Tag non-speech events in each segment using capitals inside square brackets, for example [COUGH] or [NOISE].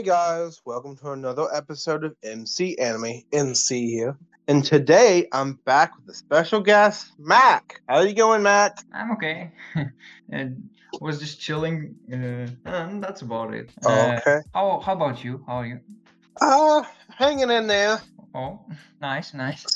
Hey guys, welcome to another episode of MC Anime. NC here. And today I'm back with a special guest, Mac. How are you going, Mac? I'm okay. [LAUGHS] and was just chilling. Uh, and that's about it. Oh, Uh, okay. how how about you? How are you? Uh, hanging in there. Oh, nice, nice.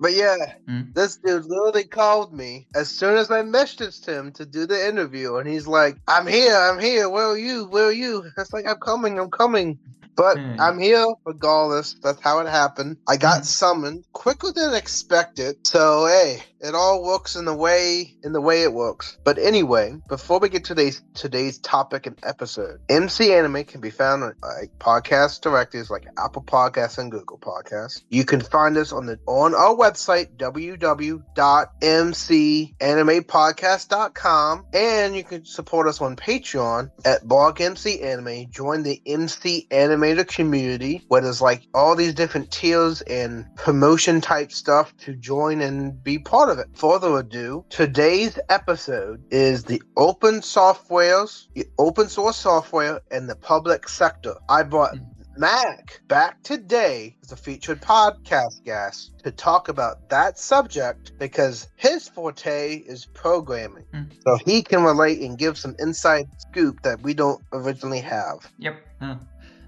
But yeah, Mm. this dude literally called me as soon as I messaged him to do the interview, and he's like, "I'm here, I'm here. Where are you? Where are you?" It's like, "I'm coming, I'm coming." But Hmm. I'm here regardless. That's how it happened. I got Hmm. summoned quicker than expected. So hey, it all works in the way in the way it works. But anyway, before we get to today's today's topic and episode, MC Anime can be found on like podcast directories like Apple Podcasts and Google Podcasts. You can find us on the on our website www.mcanimepodcast.com and you can support us on Patreon at Blog MC Anime. Join the MC Animator community where there's like all these different tiers and promotion type stuff to join and be part of it. Further ado, today's episode is the open softwares, the open source software and the public sector. I brought Mac back today as a featured podcast guest to talk about that subject because his forte is programming. Mm. So he can relate and give some inside scoop that we don't originally have. Yep. uh,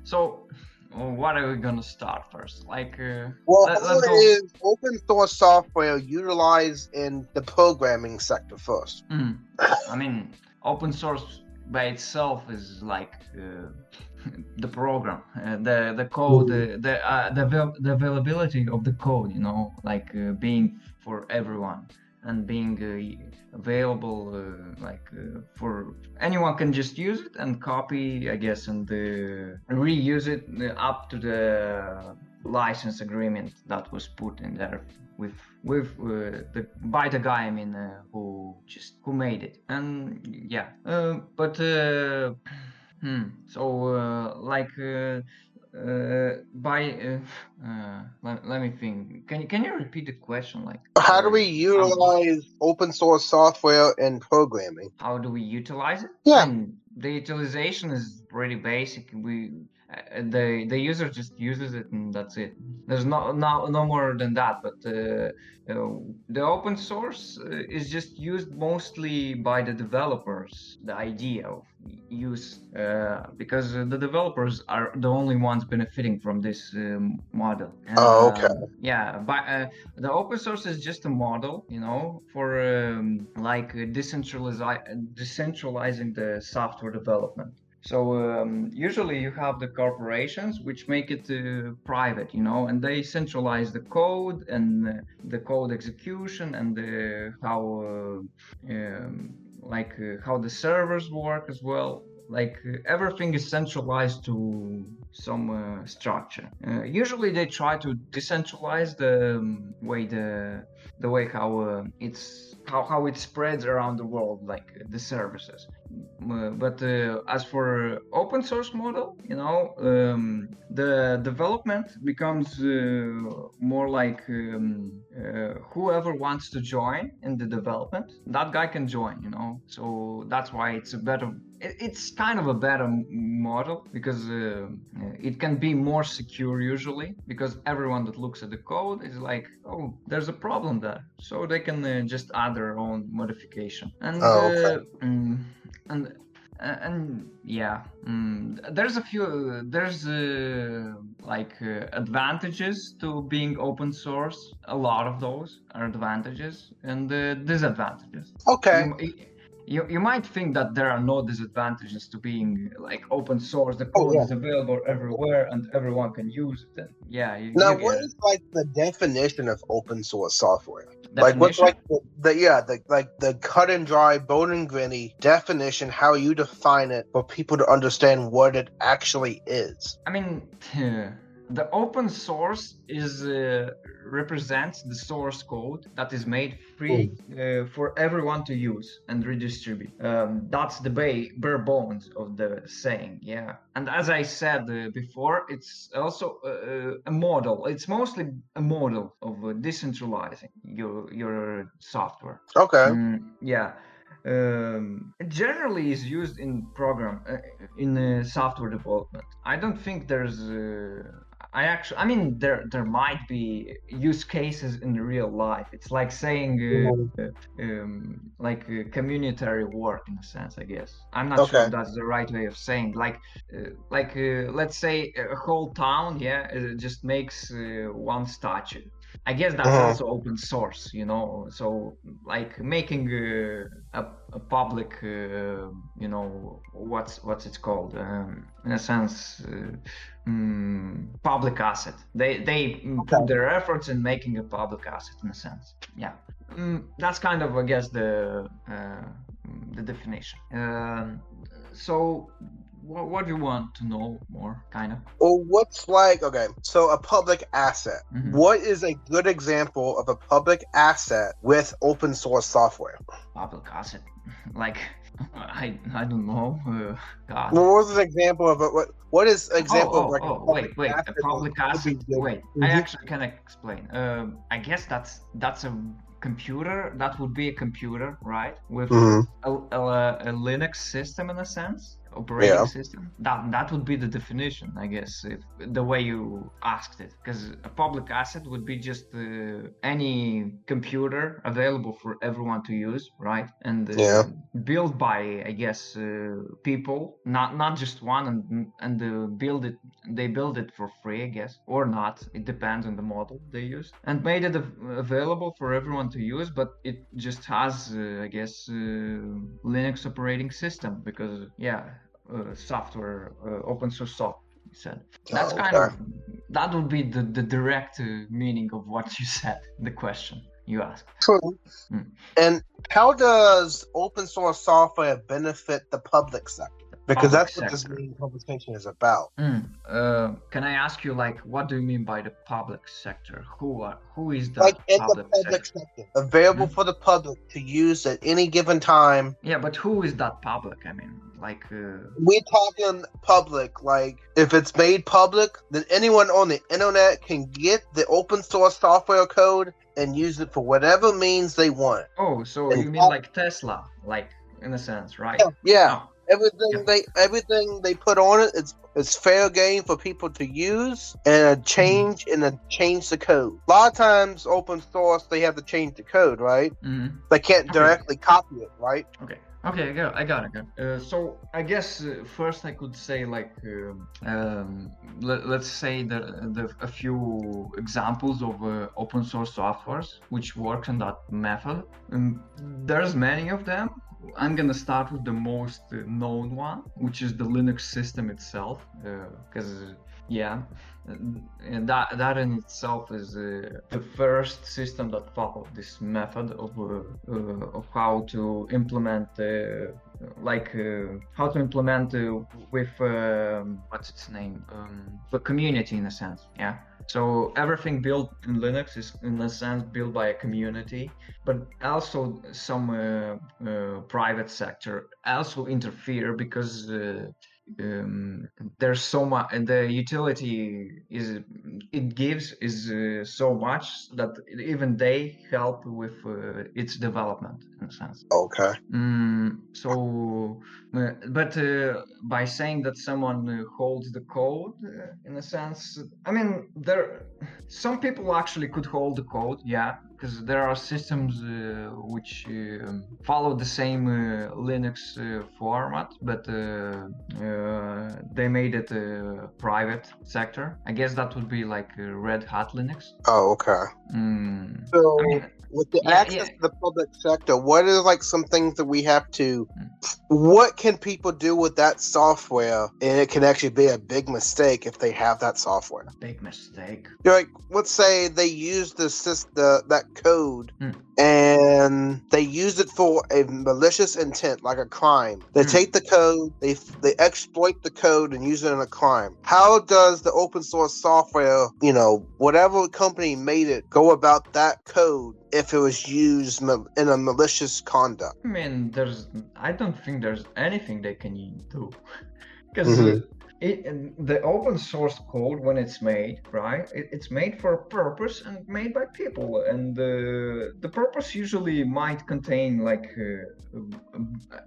so, what are we gonna start first? Like, uh, Well, Let- let's go- is open source software utilized in the programming sector first? mm, I mean, open source by itself is like uh, [LAUGHS] the program, uh, the the code, uh, the uh, the, avail- the availability of the code. You know, like uh, being for everyone and being uh, available, uh, like uh, for anyone can just use it and copy, I guess, and uh, reuse it uh, up to the license agreement that was put in there with with uh, the by the guy I mean who just who made it. And yeah but [CLEARS THROAT] hmm, so like uh, by uh, uh, let, let me think can you can you repeat the question like How do uh, we utilize open source software in programming? how do we utilize it Yeah. and the utilization is pretty basic we the the user just uses it and that's it. There's no no, no more than that but uh, uh, the open source uh, is just used mostly by the developers the idea of use uh, because uh, the developers are the only ones benefiting from this um, model. Oh, okay. Uh, yeah but uh, the open source is just a model you know for um, like uh, decentralizi- decentralizing the software development so um, usually you have the corporations which make it uh, private you know and they centralize the code and uh, the code execution and the how uh, um, like uh, how the servers work as well. Like uh, everything is centralized to some uh, structure. Usually they try to decentralize the um, way the the way how it's how, how it spreads around the world like the services but uh, as for open source model you know um, the development becomes uh, more like um, uh, whoever wants to join in the development that guy can join you know? So that's why it's a better it's kind of a better model because uh, it can be more secure usually because everyone that looks at the code is like oh there's a problem there so they can uh, just add their own modification and Oh, okay. uh, mm, and uh, and yeah mm, there's a few there's uh, like uh, advantages to being open source a lot of those are advantages and uh, disadvantages Okay. you, you, you might think that there are no disadvantages to being like open source the Oh, code yeah. is available everywhere and everyone can use it and yeah you, Now, you what is like the definition of open source software? Like, what's like the, the yeah, the like the cut and dry, bone and gritty definition? How you define it for people to understand what it actually is? I mean, [LAUGHS] the open source is uh, represents the source code that is made free uh, for everyone to use and redistribute. Um, that's the ba- bare bones of the saying, yeah. And as I said uh, before, it's also uh, a model. It's mostly a model of uh, decentralizing your your software. Okay. Mm, yeah. um, it generally is used in program uh, in uh, software development. I don't think there's. Uh, I actually, I mean, there there might be use cases in real life. It's like saying, uh, um, like uh, communitary work in a sense. I guess I'm not sure Okay. if that's the right way of saying. Like, uh, like uh, let's say a whole town, yeah, uh, just makes uh, one statue. I guess that's Uh-huh. also open source, you know. So like making uh, a, a public, uh, you know, what's what's it called? Um, in a sense, uh, mm, public asset. They they mm, put their efforts in making a public asset in a sense. Yeah, mm, that's kind of I guess the uh, the definition. Um, so. What, what do you want to know more, kind of? Well, what's like okay? So a public asset. Mhm. What is a good example of a public asset with open source software? public asset [LAUGHS] like [LAUGHS] i i don't know uh, god Well, what was an example of it? What What is example oh, of like oh, a oh, public wait wait a public asset wait i Mhm. actually can explain um i guess that's that's a computer that would be a computer right with Mhm. a, a, a linux system in a sense operating Yeah. system? That that would be the definition i guess if, the way you asked it. Because a public asset would be just uh, any computer available for everyone to use right? And uh, Yeah. built by i guess uh, people not not just one and and uh, build it they build it for free i guess or not. It depends on the model they use. And made it av- available for everyone to use but it just has uh, i guess uh, linux operating system because yeah uh, software uh, open source software you said that's Oh, kind okay. of that would be the, the direct uh, meaning of what you [LAUGHS] said the question you asked True. Mm. And how does open source software benefit the public sector? Because Public that's what this sector. conversation is about. Mm, uh, can I ask you, like, what do you mean by the public sector? Who are who is the Like in the public, public sector? sector, available Mhm. for the public to use at any given time. Yeah, but who is that public? I mean, like, uh, We're talking public, like if it's made public, then anyone on the internet can get the open source software code and use it for whatever means they want. oh, so And you mean pub- like Tesla, like in a sense, right? Yeah. Oh, Everything Yeah. they everything they put on it, it's it's fair game for people to use and a change and a change the code. A lot of times open source they have to change the code, right? mhm. They can't Okay. directly copy it, right? Okay. Okay, I got, I got it. Uh, so I guess uh, first I could say like um, um, let, let's say that the, a few examples of uh, open source softwares which works on that method. Um, there's many of them. I'm gonna start with the most uh, known one, which is the Linux system itself, because yeah, and that that in itself is uh, the first system that followed this method of uh, uh, of how to implement uh, like uh, how to implement with um, what's its name? Um, the community in a sense yeah. So everything built in linux is in a sense built by a community but also some private sector also interfere because um, there's so much and the utility is it gives is uh, so much that even they help with uh, its development in a sense Okay. Mm, so, uh, but uh, by saying that someone uh, holds the code, uh, in a sense, I mean, there, some people actually could hold the code, yeah, because there are systems uh, which um follow the same uh, Linux uh, format, but uh, uh, they made it a private sector. I guess that would be like uh, Red Hat Linux. Oh, okay. Mm, So I mean, with the yeah, access yeah. to the public sector, what is like some things that we have to Mm. what can people do with that software and it can actually be a big mistake if they have that software. big mistake. You're like let's say they use the system that code Hmm. and they use it for a malicious intent like a crime. They Hmm. take the code, they they exploit the code and use it in a crime. How does the open source software, you know, whatever company made it, go about that code if it was used in a malicious conduct? I mean, there's. I don't think there's anything they can do, [LAUGHS] because Mhm. It, the open source code when it's made right it, it's made for a purpose and made by people and uh, the purpose usually might contain like uh,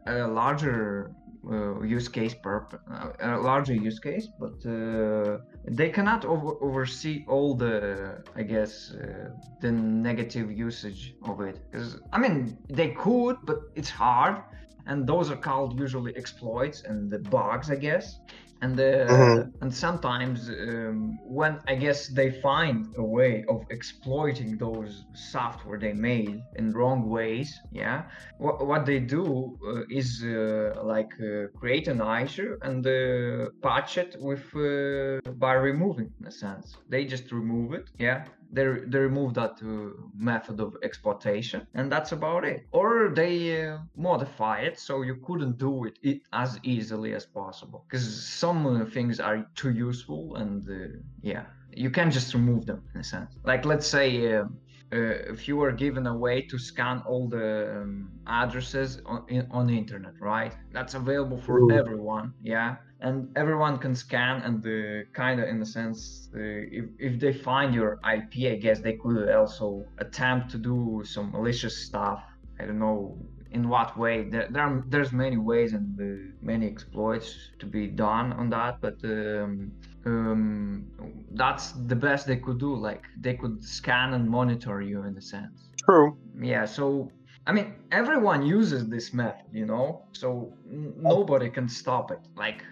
a larger uh, use case purpose uh, a larger use case but uh, they cannot over- oversee all the i guess uh, the negative usage of it because i mean they could but it's hard and those are called usually exploits and the bugs i guess and uh, mm-hmm. and sometimes um, when I guess they find a way of exploiting those software they made in wrong ways, yeah, what, what they do uh, is uh, like uh, create an issue and uh, patch it with uh, by removing in a sense. They just remove it, yeah, they they remove that uh, method of exploitation and that's about it. Or they uh, modify it so you couldn't do it, it as easily as possible because some uh, things are too useful and uh, yeah you can just remove them in a sense. Like let's say uh, if you were given a way to scan all the um, addresses on, in, on the internet right? That's available for Ooh. everyone yeah? And everyone can scan and uh, kind of in a sense uh, if, if they find your ip i guess they could also attempt to do some malicious stuff. I don't know in what way. There, there are, there's many ways and uh, many exploits to be done on that but um, um, that's the best they could do like they could scan and monitor you in a sense. True. Yeah so I mean, everyone uses this method, you know, so n- nobody can stop it. Like,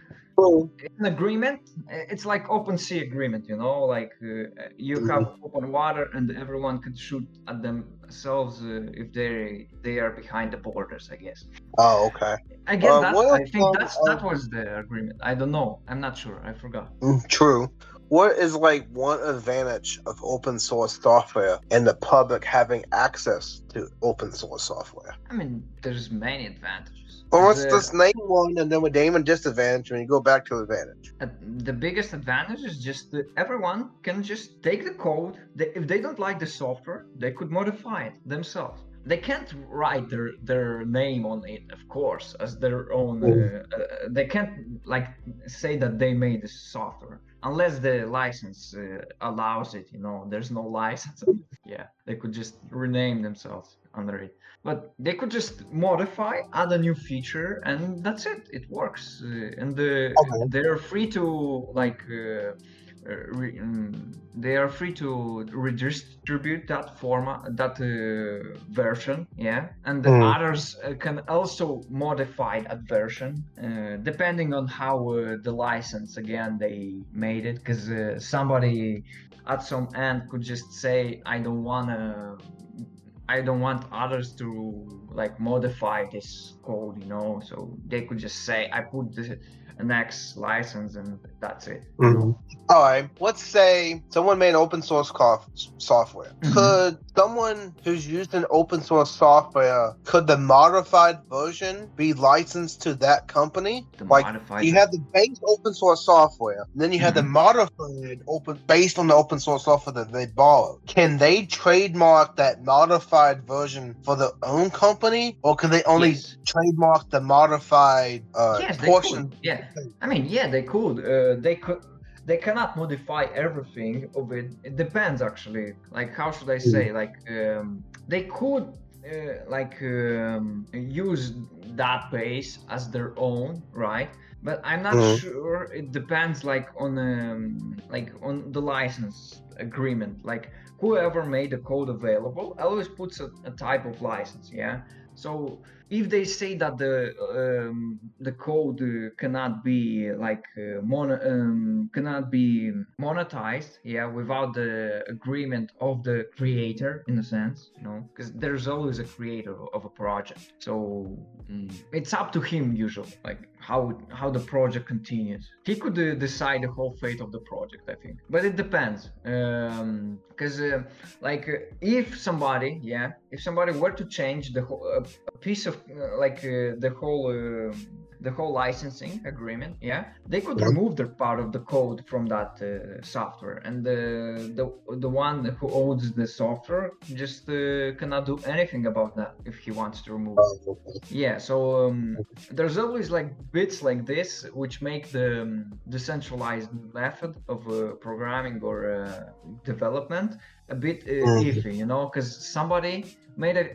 an agreement? It's like open sea agreement you know like uh, you mm-hmm. have open water and everyone can shoot at themselves uh, if they they are behind the borders i guess. Oh okay. I guess uh, that i think that's that was the agreement. I don't know. I'm not sure. I forgot. Mm, true. What is like one advantage of open source software and the public having access to open source software? I mean there's many advantages well, let's just name one and then with Damon disadvantage when you go back to advantage. Uh, the biggest advantage is just that everyone can just take the code. They, if they don't like the software, they could modify it themselves. They can't write their, their name on it, of course, as their own. Uh, uh, they can't like say that they made the software unless the license uh, allows it. You know, there's no license. [LAUGHS] yeah, they could just rename themselves under it but they could just modify add a new feature and that's it it works uh, and the, okay. they're free to like uh, re, um, they are free to redistribute that format that uh, version yeah and the mm. others uh, can also modify that version uh, depending on how uh, the license again they made it because uh, somebody at some end could just say i don't want to I don't want others to like modify this code, you know. So they could just say, I put the next license and that's it. Mm-hmm. All right. Let's say someone made open source software. Mm-hmm. Could someone who's used an open source software, could the modified version be licensed to that company? The like modified you have the base open source software, then you have mm-hmm. the modified open based on the open source software that they borrowed. Can they trademark that modified version for their own company, or can they only yes. trademark the modified uh, yes, portion? Yeah, I mean, yeah, they could. Uh, they could they cannot modify everything of it. It depends actually. Like how should I say? Mm. Like um, they could uh, like um, use that base as their own, right? But I'm not mm-hmm. sure. It depends like on um, like on the license agreement. Like whoever made the code available always puts a, a type of license. Yeah. So if they say that the um, the code uh, cannot be like uh, mon- um, cannot be monetized yeah without the agreement of the creator in a sense you know because there's always a creator of a project. So mm, it's up to him usually like how how the project continues. He could uh, decide the whole fate of the project i think. But it depends because um, uh, like uh, if somebody yeah if somebody were to change the whole a piece of uh, like uh, the whole uh, the whole licensing agreement, yeah, they could remove their part of the code from that uh, software, and the the the one who owns the software just uh, cannot do anything about that if he wants to remove. it. Oh. Yeah, so um, there's always like bits like this which make the um, decentralized method of uh, programming or uh, development a bit uh, Mhm. iffy, you know, because somebody made a,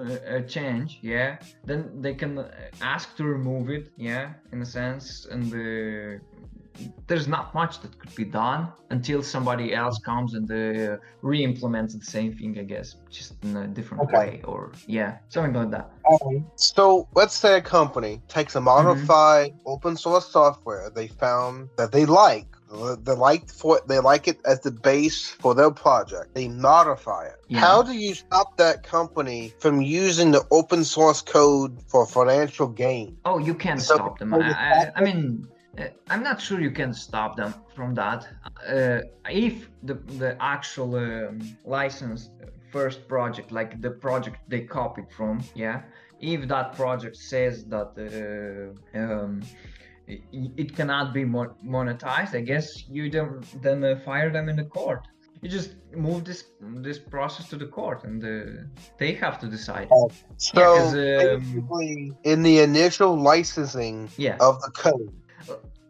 a, a change, yeah, then they can ask to remove it, yeah, in a sense, and uh, there's not much that could be done until somebody else comes and uh, re-implements the same thing, I guess, just in a different Okay. way, or yeah, something like that. So let's say a company takes a modified open source software they found that they like. They like for they like it as the base for their project. They modify it. Yeah. How do you stop that company from using the open source code for financial gain? Oh, you can't So- stop them. I, I, I mean, uh, I'm not sure you can stop them from that. Uh, if the the actual um, license first project, like the project they copied from, yeah, if that project says that uh, um, it, it cannot be monetized, I guess you then then uh, fire them in the court. You just move this this process to the court, and uh, they have to decide. So 'cause, um, in the initial licensing Yeah, of the code,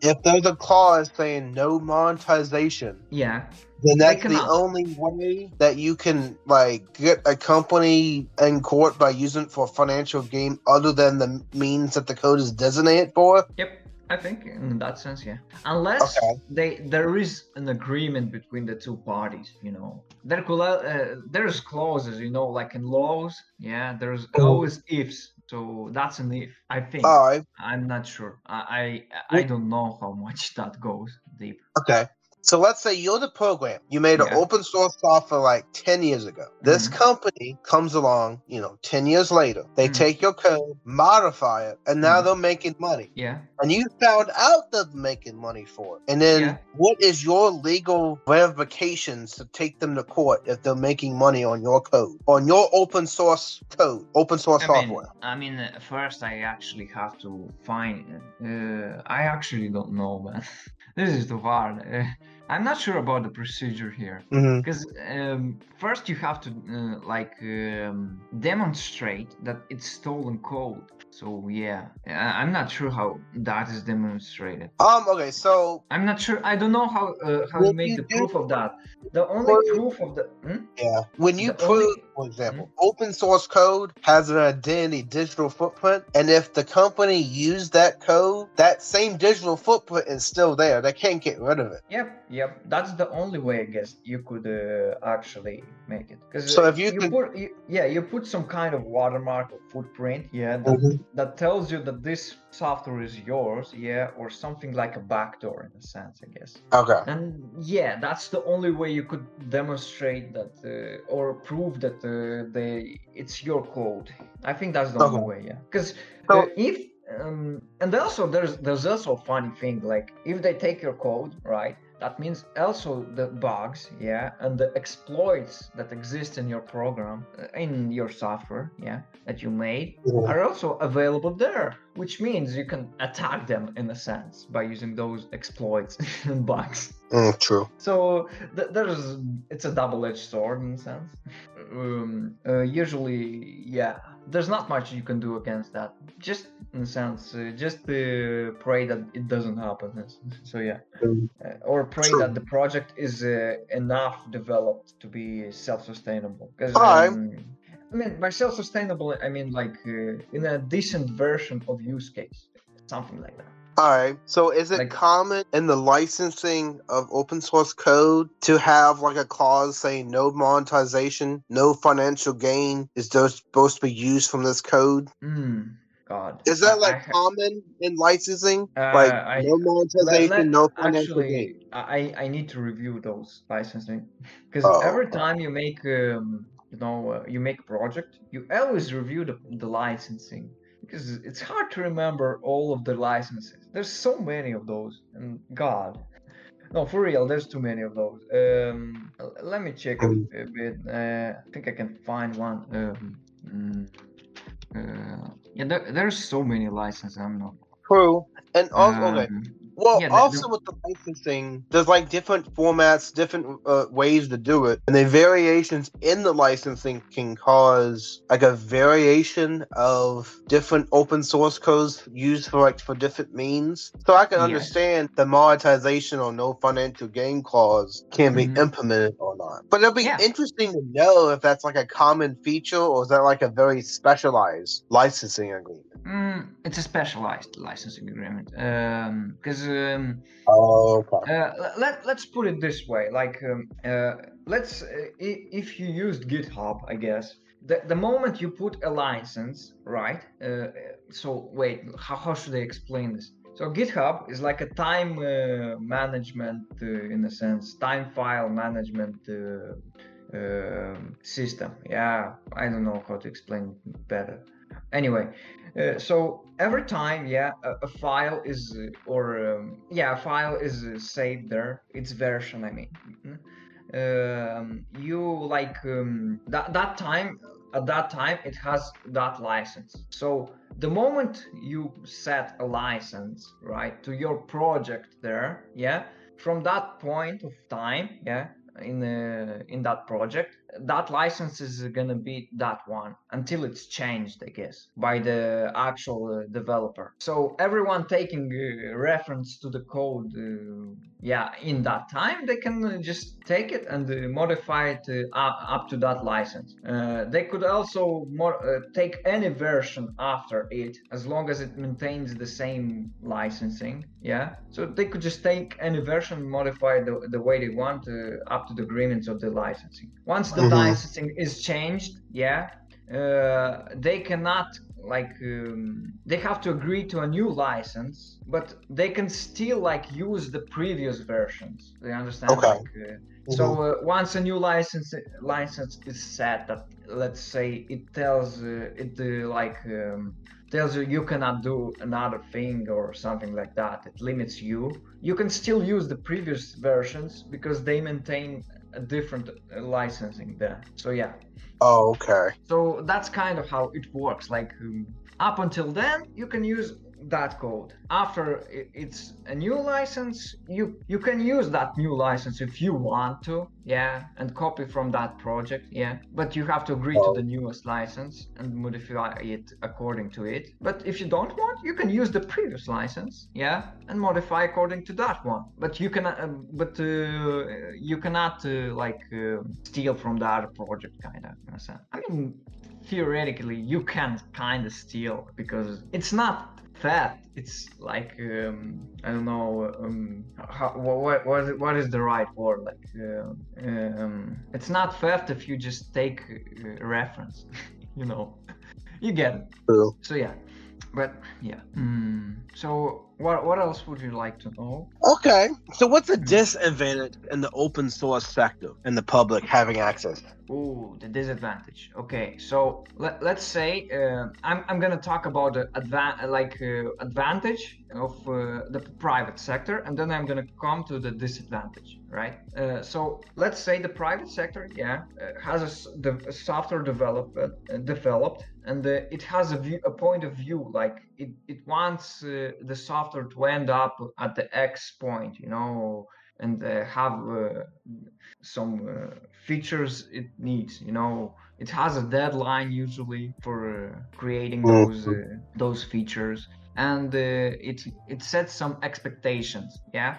if there's a clause saying no monetization, yeah. then that's the only way that you can like get a company in court by using it for financial gain other than the means that the code is designated for. Yep, I think in that sense, yeah. Unless Okay. they there is an agreement between the two parties, you know. There could uh, there's clauses, you know, like in laws. Yeah, there's always ifs. So that's an if. I think. All right. I'm not sure. I, I I don't know how much [LAUGHS] that goes deep. Okay. So let's say you're the program. You made an open source software like 10 years ago. This Mhm. company comes along, you know, 10 years later. They Mhm. take your code, modify it, and now Mhm. they're making money. Yeah. And you found out they're making money for it. And then Yeah. what is your legal ramifications to take them to court if they're making money on your code, on your open source code, open source I mean, software? I mean, first I actually have to find. Uh, I actually don't know, man. [LAUGHS] this is too hard. I'm not sure about the procedure here. because um, first you have to uh, like um, demonstrate that it's stolen code so yeah i'm not sure how that is demonstrated Um. Okay. So i'm not sure i don't know how uh, how you make you the do- proof of that the only proof of the hmm? yeah, when you The only- prove, for example, open source code has an identity digital footprint, and if the company used that code, that same digital footprint is still there. They can't get rid of it. yep yep that's the only way i guess you could uh, actually make it because So if you could- put you, yeah you put some kind of watermark or footprint yeah that that tells you that this software is yours, yeah, or something like a backdoor in a sense, I guess. Okay. And yeah, that's the only way you could demonstrate that uh, or prove that uh, they it's your code. I think that's the only way, yeah. Because So- if um, and also there's there's also a funny thing like if they take your code, right? That means also the bugs, yeah, and the exploits that exist in your program, uh, in your software, yeah, that you made, Mhm. are also available there, which means you can attack them in a sense by using those exploits [LAUGHS] and bugs. Mm, true. So th- there's it's a double-edged sword in a sense. Um, uh, usually, yeah, there's not much you can do against that. Just in a sense, uh, just uh, pray that it doesn't happen. So yeah, Mm. uh, or pray True. that the project is uh, enough developed to be self-sustainable. Because Alright. I mean, by self-sustainable, I mean like uh, in a decent version of use case, something like that. All right. So is it Like- common in the licensing of open source code to have like a clause saying no monetization, no financial gain is supposed to be used from this code? Hmm. God. Is that like I common in licensing? Uh, like I- no monetization, Let- let- no financial gain. actually, I I need to review those licensing [LAUGHS] because Oh. every time you make um, you know uh, you make a project, you always review the, the licensing because it's hard to remember all of the licenses. There's so many of those, and God. No, for real, there's too many of those. Um, let me check a, Um, a bit. Uh, I think I can find one. Um, mm, uh, yeah, there, there's so many licenses. I'm not. True. And also, okay. Well, yeah, also with the licensing, there's like different formats, different uh, ways to do it, and the variations in the licensing can cause like a variation of different open source codes used for like for different means. So I can Yes. understand the monetization or no financial gain clause can be Mhm. implemented or not. But it'll be Yeah. interesting to know if that's like a common feature or is that like a very specialized licensing agreement. Mm, it's a specialized licensing agreement because um, Oh, okay. uh, let, let's put it this way like um, uh, let's uh, if you used github i guess the, the moment you put a license right uh, so wait how, how should i explain this? So github is like a time uh, management uh, in a sense time file management uh, um system. Yeah i don't know how to explain better anyway uh, so every time yeah a, a file is uh, or um, yeah a file is uh, saved there its version i mean mhm, um, you like um, that that time at that time it has that license. So the moment you set a license right to your project there yeah from that point of time yeah in uh, in that project that license is gonna be that one until it's changed i guess by the actual uh, developer. So everyone taking uh, reference to the code uh, yeah in that time they can just take it and modify it up, to that license. They could also take any version after it as long as it maintains the same licensing yeah? So they could just take any version modify the, the way they want uh, up to the agreements of the licensing. Once the Mhm. licensing is changed yeah. Uh, they cannot like um, they have to agree to a new license but they can still like use the previous versions. They understand? Okay. like, uh, so uh, once a new license license is set that let's say it tells uh, it uh, like um, tells you you cannot do another thing or something like that. It limits you. You can still use the previous versions because they maintain a different uh, licensing there so yeah Oh, okay. so that's kind of how it works. Like um, up until then, you can use that code. After it's a new license, you you can use that new license if you want to, yeah, and copy from that project, yeah. But you have to agree to the newest license and modify it according to it. But if you don't want, you can use the previous license, yeah, and modify according to that one. But you cannot, uh, but uh, you cannot uh, like uh, steal from the other project, kind of. In a sense. I mean, theoretically, you can kind of steal because it's not theft. It's like um, I don't know um, how, what what is, what is the right word? Like uh, um, it's not theft if you just take uh, a reference. [LAUGHS] you know, you get it. True. So yeah, but yeah. Mm, so what what else would you like to know? Okay. So, what's the disadvantage in the open source sector and the public having access? Ooh, the disadvantage. Okay, so let, let's say uh, I'm, I'm gonna talk about the adva- like uh, advantage of uh, the private sector, and then I'm gonna come to the disadvantage, right? Uh, so let's say the private sector, yeah, uh, has a, the a software developed, uh, developed, and uh, it has a view, a point of view, like it, it wants uh, the software to end up at the X point, you know, and uh, have uh, some uh, features it needs you know it has a deadline usually for uh, creating Mhm. those uh, those features and uh, it it sets some expectations yeah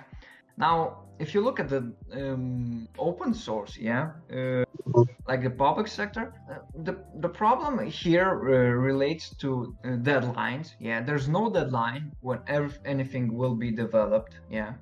now if you look at the um, open source yeah uh, like the public sector uh, the the problem here uh, relates to uh, deadlines. Yeah there's no deadline when ev- anything will be developed. Yeah.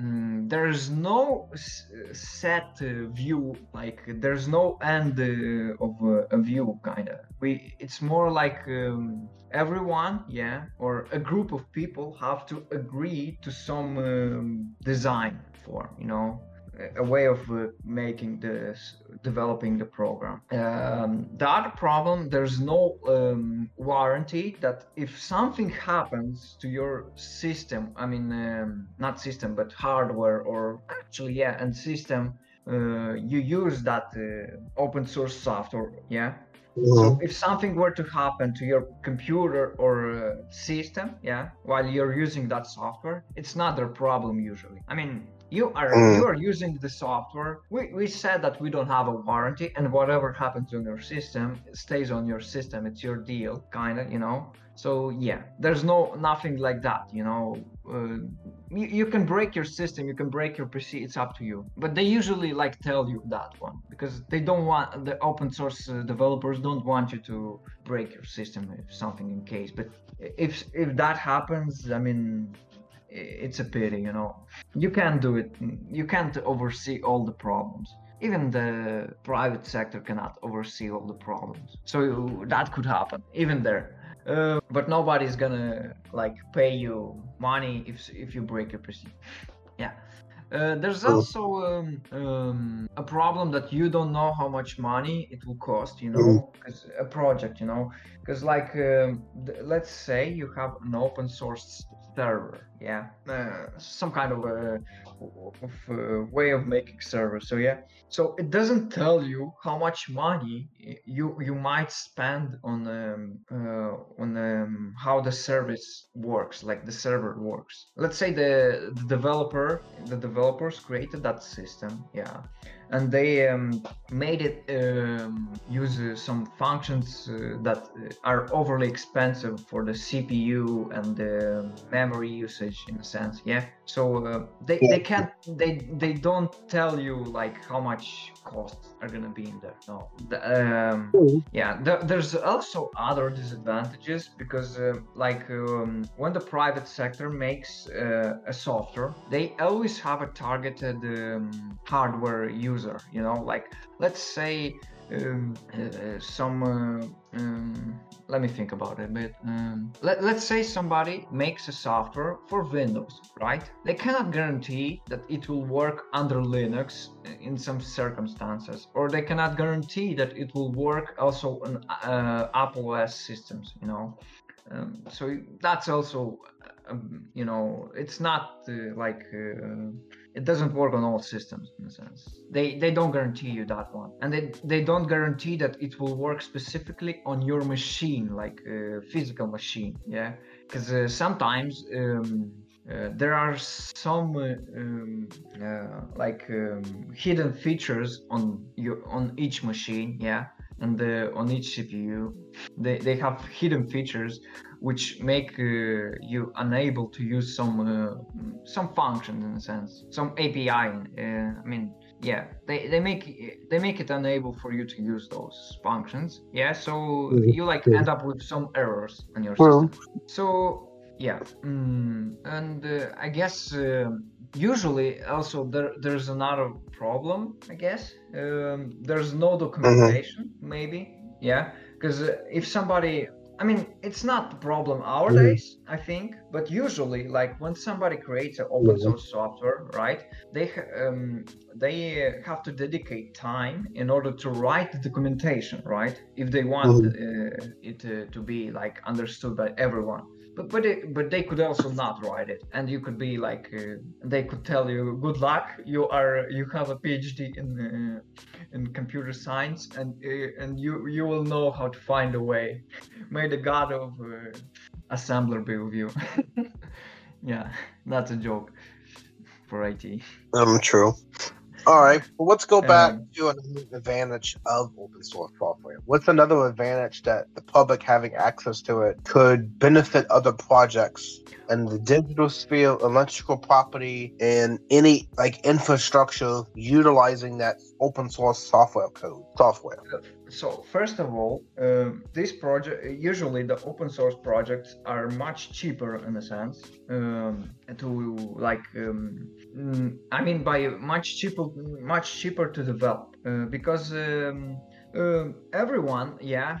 Mm, there's no s- set uh, view like there's no end uh, of a view kind of we it's more like um, everyone yeah or a group of people have to agree to some um, design for you know a- a way of uh, making this developing the program. Um, the other problem there's no um, warranty that if something happens to your system i mean um, not system but hardware or actually yeah and system uh, you use that uh, open source software yeah So if something were to happen to your computer or uh, system, yeah, while you're using that software, it's not their problem usually. I mean, you are Mm. you are using the software. We, we said that we don't have a warranty, and whatever happens on your system stays on your system. It's your deal, kind of, you know. So yeah, there's no nothing like that, you know. Uh, you, you can break your system, you can break your PC. It's up to you. But they usually like tell you that one because they don't want the open source uh, developers don't want you to break your system if something in case. But if if that happens, I mean, it's a pity, you know. You can't do it. You can't oversee all the problems. Even the private sector cannot oversee all the problems. So that could happen, even there. Uh, but nobody's gonna like pay you money if if you break your PC. Yeah. Uh, there's also um, um, a problem that you don't know how much money it will cost, you know, 'cause a project, you know, because like um, th- let's say you have an open source server, yeah, uh, some kind of a of way of making servers. So yeah, so it doesn't tell you how much money you you might spend on um, uh, on um, how the service works, like the server works. Let's say the, the developer, the developers created that system, yeah, and they um, made it um, use uh, some functions uh, that are overly expensive for the CPU and the memory usage in a sense, yeah. So uh, they, they can't they they don't tell you like how much costs are gonna be in there. No, The, um, yeah, th- there's also other disadvantages because, uh, like, um, when the private sector makes uh, a software, they always have a targeted um, hardware user. You know, like, let's say um, uh, some. Uh, um, let me think about it a bit. Um, let, let's say somebody makes a software for Windows, right? They cannot guarantee that it will work under Linux in some circumstances, or they cannot guarantee that it will work also on uh, Apple OS systems, you know. Um, so that's also, um, you know, it's not uh, like uh, it doesn't work on all systems in a sense. They they don't guarantee you that one, and they they don't guarantee that it will work specifically on your machine, like uh, physical machine. Yeah, because uh, sometimes. Um, uh, there are some uh, um, uh, like um, hidden features on your on each machine, yeah, and uh, on each CPU. They they have hidden features which make uh, you unable to use some uh, some functions in a sense, some API. Uh, I mean, yeah, they, they make they make it unable for you to use those functions. Yeah, so Mhm. you like end up with some errors on your Well. system. So yeah, mm, and uh, I guess um usually also there there's another problem. I guess um, there's no documentation. Maybe yeah, because uh, if somebody I mean, it's not the problem nowadays, I think, but usually, like when somebody creates an open Mhm. source software, right? They um, they uh, have to dedicate time in order to write the documentation, right? If they want uh, it uh, to be like understood by everyone. But but it, but they could also not write it, and you could be like uh, they could tell you, "Good luck, you are you have a PhD in uh, in computer science, and uh, and you you will know how to find a way." [LAUGHS] May the God of uh, assembler be with you. [LAUGHS] [LAUGHS] yeah, that's a joke for IT. Um, true. All right, well, let's go back Um, to another advantage of open source software. What's another advantage that the public having access to it could benefit other projects in the digital sphere, electrical property, and any like infrastructure utilizing that open source software code software? So first of all, um, this project usually the open source projects are much cheaper in a sense um, to like um, mm, I mean by much cheaper much cheaper to develop uh, because um, um everyone yeah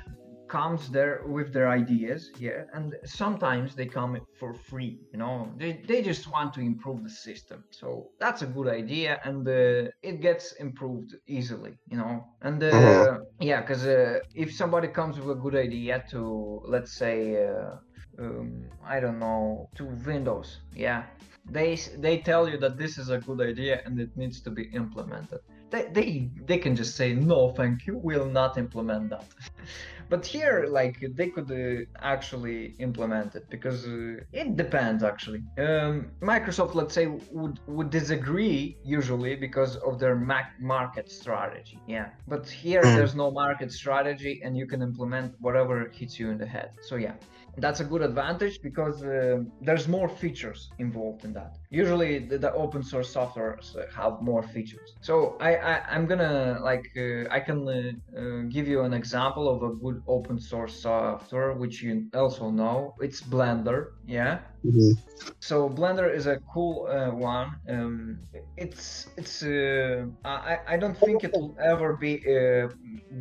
comes there with their ideas yeah and sometimes they come for free you know? They, they just want to improve the system. So that's a good idea and uh, it gets improved easily you know? And uh, Mhm. yeah because uh, if somebody comes with a good idea to let's say uh, um, i don't know to windows yeah they they tell you that this is a good idea and it needs to be implemented. They, they they can just say no thank you we'll not implement that [LAUGHS] but here like they could uh, actually implement it because uh, it depends actually. Um, microsoft let's say would would disagree usually because of their mac- market strategy yeah. But here Mm. there's no market strategy and you can implement whatever hits you in the head. So yeah that's a good advantage because uh, there's more features involved in that. Usually the, the open source software have more features. So i, I i'm gonna like uh, i can uh, uh, give you an example of a good open source software which you also know it's blender yeah so blender is a cool uh, one um, it's it's uh, I, I don't think it will ever be uh,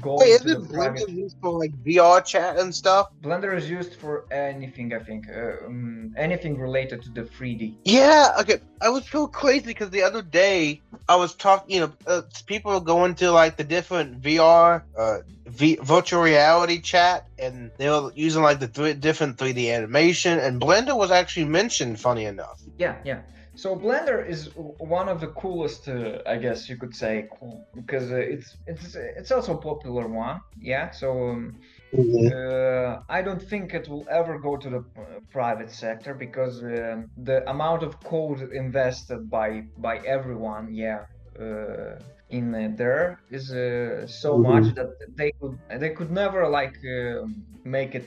going Wait, isn't private Blender used for like VR chat and stuff? Blender is used for anything, I think. Uh, um, anything related to the 3D. Yeah, okay. I was so crazy because the other day I was talking, you know, uh, people were going to like the different VR, uh, v- virtual reality chat, and they were using like the three different 3D animation, and Blender was actually mentioned, funny enough. Yeah, yeah. So Blender is one of the coolest, uh, I guess you could say, cool, because uh, it's it's it's also a popular one. Yeah. So um, uh, I don't think it will ever go to the uh, private sector because um the amount of code invested by by everyone, yeah, uh, in uh, there is uh, so Mhm. much that they could they could never like um make it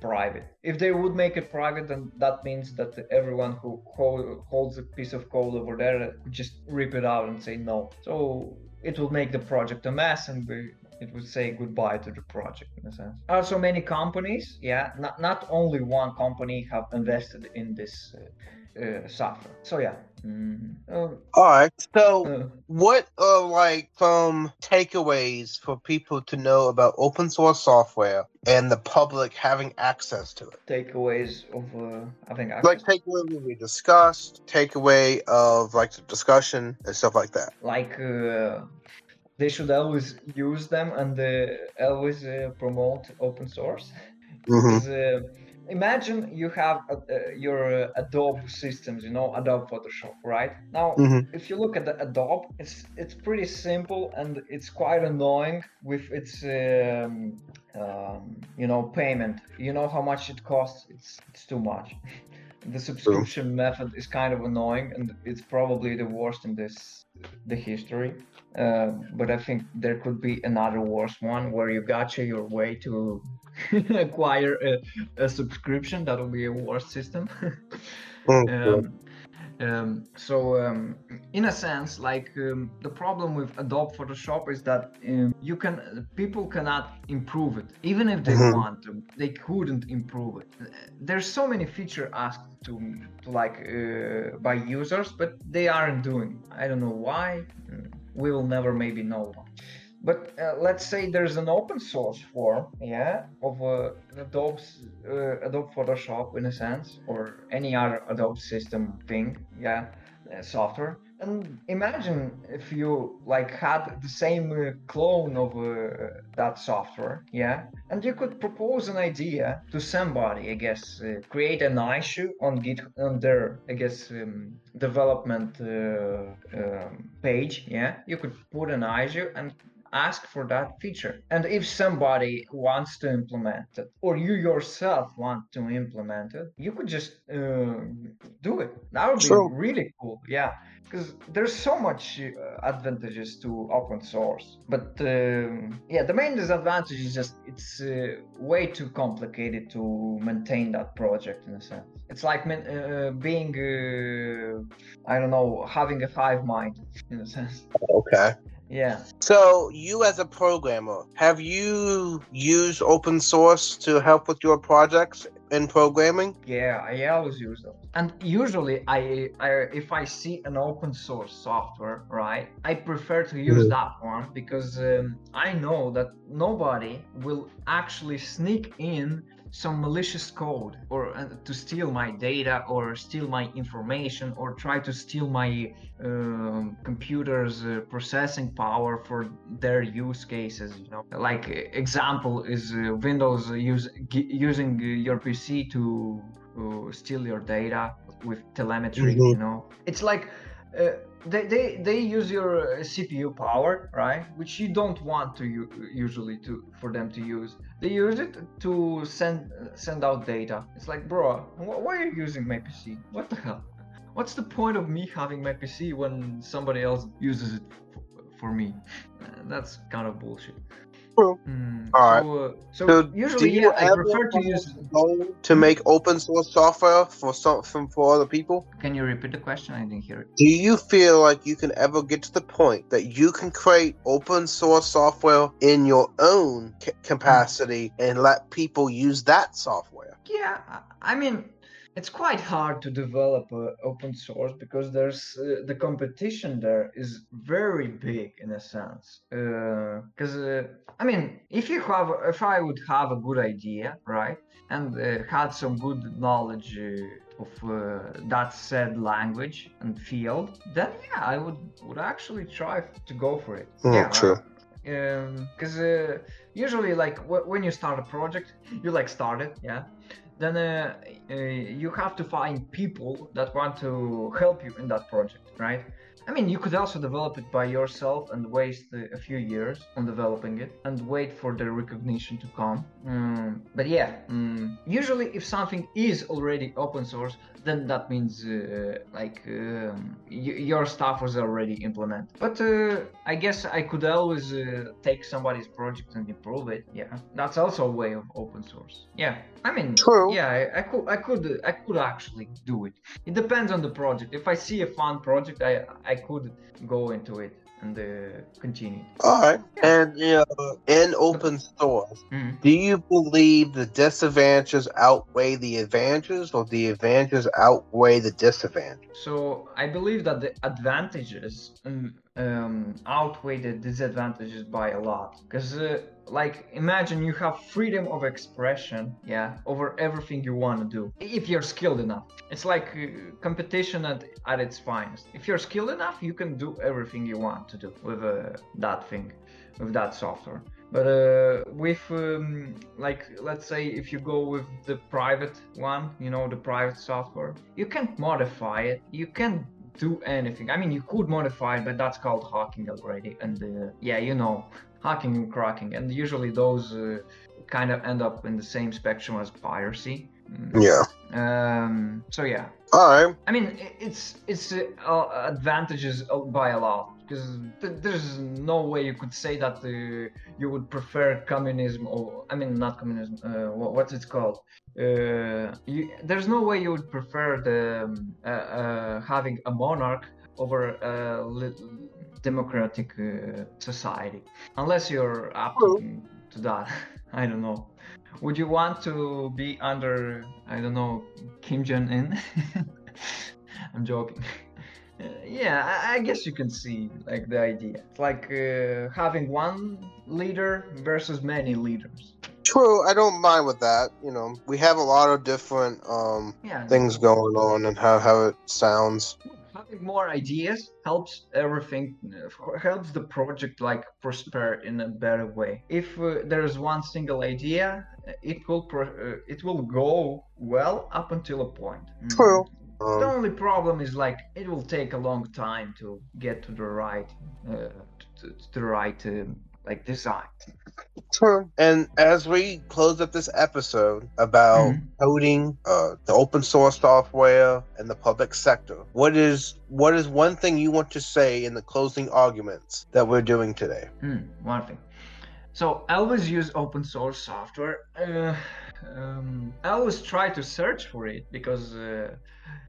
private. If they would make it private, then that means that everyone who ho- holds a piece of code over there could just rip it out and say no. So it will make the project a mess and we, it would say goodbye to the project in a sense. Also, many companies, yeah, not, not only one company have invested in this uh, uh, software. So yeah. Mm, uh, All right. So, uh, what are like some takeaways for people to know about open source software and the public having access to it? takeaways of uh, having access. Like takeaway we discussed, takeaway of like the discussion and stuff like that. like uh, they should always use them and uh, always uh, promote open source. Mm-hmm. Imagine you have uh, uh, your uh, Adobe systems, you know, Adobe Photoshop, right? Now, Mhm. if you look at the Adobe, it's it's pretty simple and it's quite annoying with its um, um, you know payment. You know how much it costs? It's it's too much. [LAUGHS] the subscription method is kind of annoying and it's probably the worst in this the history. Uh, but I think there could be another worse one where you gotcha your way to [LAUGHS] acquire a, a subscription. That will be a worse system. [LAUGHS] um, um, so, um, in a sense, like um, the problem with Adobe Photoshop is that um, you can people cannot improve it, even if they Mhm. want to. They couldn't improve it. There's so many features asked to, to like uh, by users, but they aren't doing. I don't know why. We will never maybe know. But uh, let's say there's an open source form, yeah, of uh, uh, Adobe Photoshop in a sense, or any other Adobe system thing, yeah, uh, software. And imagine if you like had the same uh, clone of uh, that software, yeah, and you could propose an idea to somebody, I guess, create an issue on Git on their, I guess, um, development um, page, yeah. You could put an issue and ask for that feature. And if somebody wants to implement it, or you yourself want to implement it, you could just uh, do it. That would be True. really cool. Yeah, because there's so much uh, advantages to open source. But um, yeah, the main disadvantage is just it's uh, way too complicated to maintain that project in a sense. It's like uh, being, uh, I don't know, having a hive mind in a sense. Okay. Yeah. So, you as a programmer, have you used open source to help with your projects in programming? Yeah, I always use them. And usually, I, I if I see an open source software, right, I prefer to use Mhm. that one because um, I know that nobody will actually sneak in some malicious code or uh, to steal my data or steal my information or try to steal my um, computer's uh, processing power for their use cases you know like example is uh, windows use, g- using your pc to uh, steal your data with telemetry Mhm. you know it's like uh, they, they they use your uh, CPU power, right? Which you don't want to usually to for them to use. They use it to send send out data. It's like, bro, why are you using my PC? What the hell? What's the point of me having my PC when somebody else uses it for me? Uh, that's kind of bullshit. True. Mm, All so, uh, so, So, usually, do you yeah, I ever prefer to use. a goal to make open source software for something for other people? Can you repeat the question? I didn't hear it. Do you feel like you can ever get to the point that you can create open source software in your own ca- capacity and let people use that software? Yeah, I- mean, it's quite hard to develop uh, open source because there's uh, the competition there is very big in a sense. Because uh, I mean, if you have, if I would have a good idea, right, and uh, had some good knowledge. Uh, of uh, that said language and field, then yeah, I would would actually try to go for it. Mm, yeah, true. Because uh, usually like when you start a project you like start it yeah? Then uh, uh, you have to find people that want to help you in that project right i mean you could also develop it by yourself and waste a few years on developing it and wait for the recognition to come Mm, but yeah mm, usually if something is already open source then that means uh, like um, your stuff was already implemented. But uh, I guess I could always uh, take somebody's project and improve it. Yeah, that's also a way of open source. Yeah, I mean, True. yeah, I, I could, I could, I could actually do it. It depends on the project. If I see a fun project, I, I could go into it and uh, continue. All right. Yeah. And you know, in open source, Mhm. do you believe the disadvantages outweigh the advantages, or the advantages outweigh the disadvantages? So I believe that the advantages um, um, outweigh the disadvantages by a lot. Because, uh, like, imagine you have freedom of expression, yeah, over everything you want to do, if you're skilled enough. It's like uh, competition at, at its finest. If you're skilled enough, you can do everything you want to do with uh, that thing, with that software. But uh, with um, like let's say if you go with the private one, you know the private software, you can't modify it. You can't do anything. I mean, you could modify it, but that's called hacking already. And uh, yeah, you know, [LAUGHS] hacking and cracking, and usually those uh, kind of end up in the same spectrum as piracy. Mm. Yeah. Um, so yeah, All right. I mean, it's it's uh, uh, advantages uh, by a lot because th- there's no way you could say that uh, you would prefer communism or I mean not communism. Uh, wha- what's it called? Uh, you, there's no way you would prefer the um, uh, uh, having a monarch over a democratic uh, society, unless you're up to, to that. [LAUGHS] I don't know. Would you want to be under, I don't know, Kim Jong Un? [LAUGHS] I'm joking. Uh, yeah, I, I guess you can see like the idea. It's like uh, having one leader versus many leaders. True. I don't mind with that. You know, we have a lot of different um Yeah, things going on and how how it sounds. having more ideas helps everything helps the project like prosper in a better way if uh, there's one single idea it will pro- uh, it will go well up until a point Mm. True. the Um, only problem is like it will take a long time to get to the right uh, to, to the right um, like design True. And as we close up this episode about Mhm. coding, uh, the open source software, and the public sector, what is what is one thing you want to say in the closing arguments that we're doing today? Hmm, one thing. So I always use open source software. Uh, um, I always try to search for it because, uh,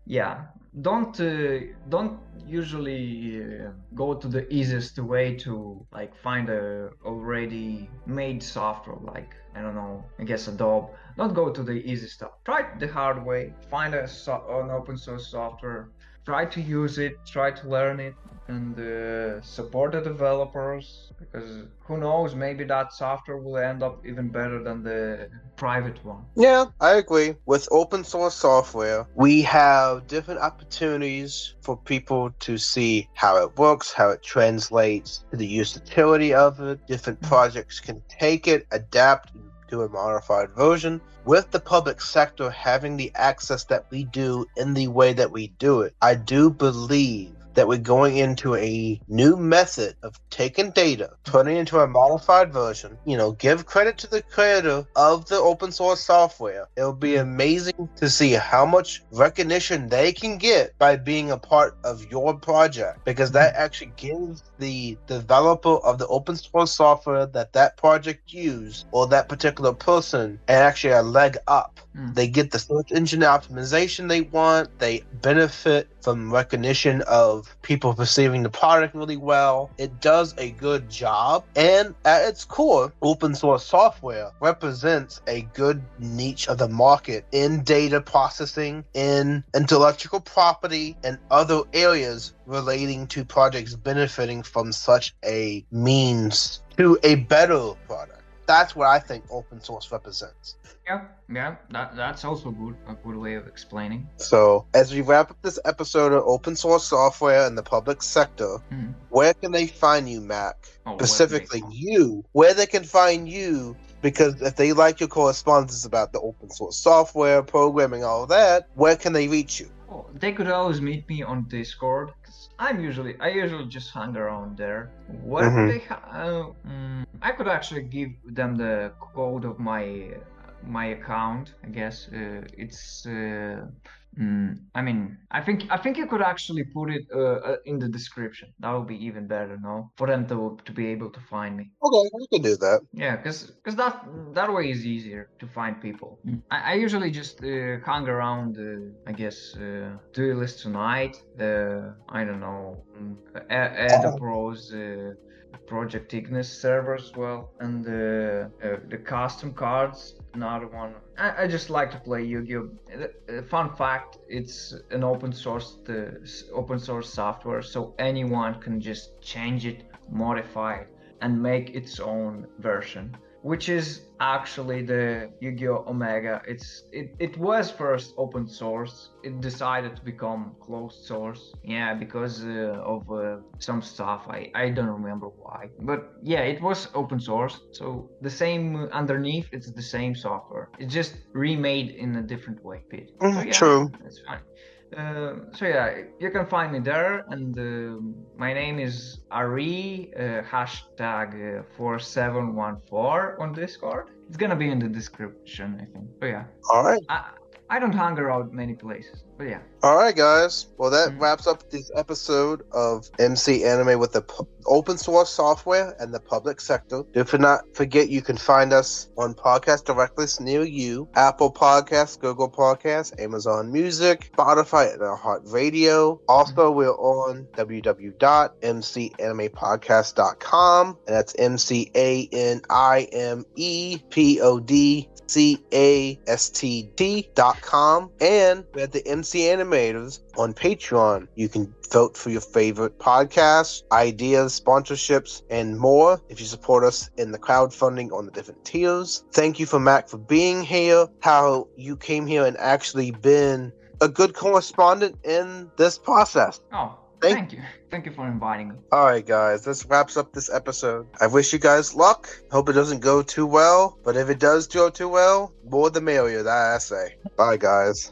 yeah, don't uh, don't usually uh, go to the easiest way to like find a already made software like I don't know, I guess Adobe. Don't go to the easy stuff. Try the hard way. Find a so- an open source software. Try to use it. Try to learn it and uh, support the developers because who knows maybe that software will end up even better than the private one Yeah, I agree. With open source software, we have different opportunities for people to see how it works, how it translates to the utility of it. Different projects can take it, adapt to a modified version. With the public sector having the access that we do in the way that we do it, I do believe that we're going into a new method of taking data, turning it into a modified version. You know, give credit to the creator of the open source software. It'll be amazing to see how much recognition they can get by being a part of your project because that actually gives the developer of the open source software that that project used or that particular person and actually a leg up. Mm. They get the search engine optimization they want. They benefit from recognition of people perceiving the product really well. It does a good job. And at its core, open source software represents a good niche of the market in data processing, in intellectual property, and other areas relating to projects benefiting from such a means to a better product. That's what I think open source represents. Yeah, yeah, that, that's also good. A good way of explaining. So, as we wrap up this episode of open source software in the public sector, Mhm. where can they find you, Mac? Oh, Specifically, you. Where they can find you, because if they like your correspondence about the open source software, programming, all that, where can they reach you? Oh, they could always meet me on Discord. I'm usually I usually just hang around there. What Mhm. they ha- uh, mm, I could actually give them the code of my my account. I guess uh, it's. Uh, mm, I mean, I think I think you could actually put it uh, uh, in the description. That would be even better, no? For them to to be able to find me. Okay, we can do that. Yeah, because because that that way is easier to find people. I, I usually just uh, hang around. Uh, I guess uh, Duelists Unite. Uh, I don't know. Um, Ed Pros. Uh, Project Ignis server as well, and uh, uh, the custom cards. Another one. I, I just like to play Yu-Gi-Oh. Fun fact: it's an open source open source software, so anyone can just change it, modify it, and make its own version which is actually the Yu-Gi-Oh! Omega. It's it, it was first open source. It decided to become closed source. Yeah, because uh, of uh, some stuff. I I don't remember why. But yeah, it was open source. So the same uh, underneath, it's the same software. It's just remade in a different way. Bit. So, Mm, yeah, true. That's fine. Uh, so yeah, you can find me there, and um my name is Arie uh, hashtag uh, four seven one four on Discord. It's gonna be in the description, I think. But yeah, All right. I I don't hang around many places, but yeah. All right, guys. Well, that Mhm. wraps up this episode of MC Anime with the pu- open source software and the public sector. Do not forget you can find us on podcast directly near you Apple Podcasts, Google Podcasts, Amazon Music, Spotify, and Heart Radio. Also, we're on www.mcanimepodcast.com, and that's M C A N I M E P O D C A S T dot com. And we're at the MC Animators on Patreon. You can vote for your favorite podcasts, ideas, sponsorships, and more if you support us in the crowdfunding on the different tiers. Thank you for Mac for being here, how you came here and actually been a good correspondent in this process. Oh, Thank- thank you, thank you for inviting me. All right, guys, this wraps up this episode. I wish you guys luck. Hope it doesn't go too well, but if it does go too well, more the merrier, that I say. Bye, guys.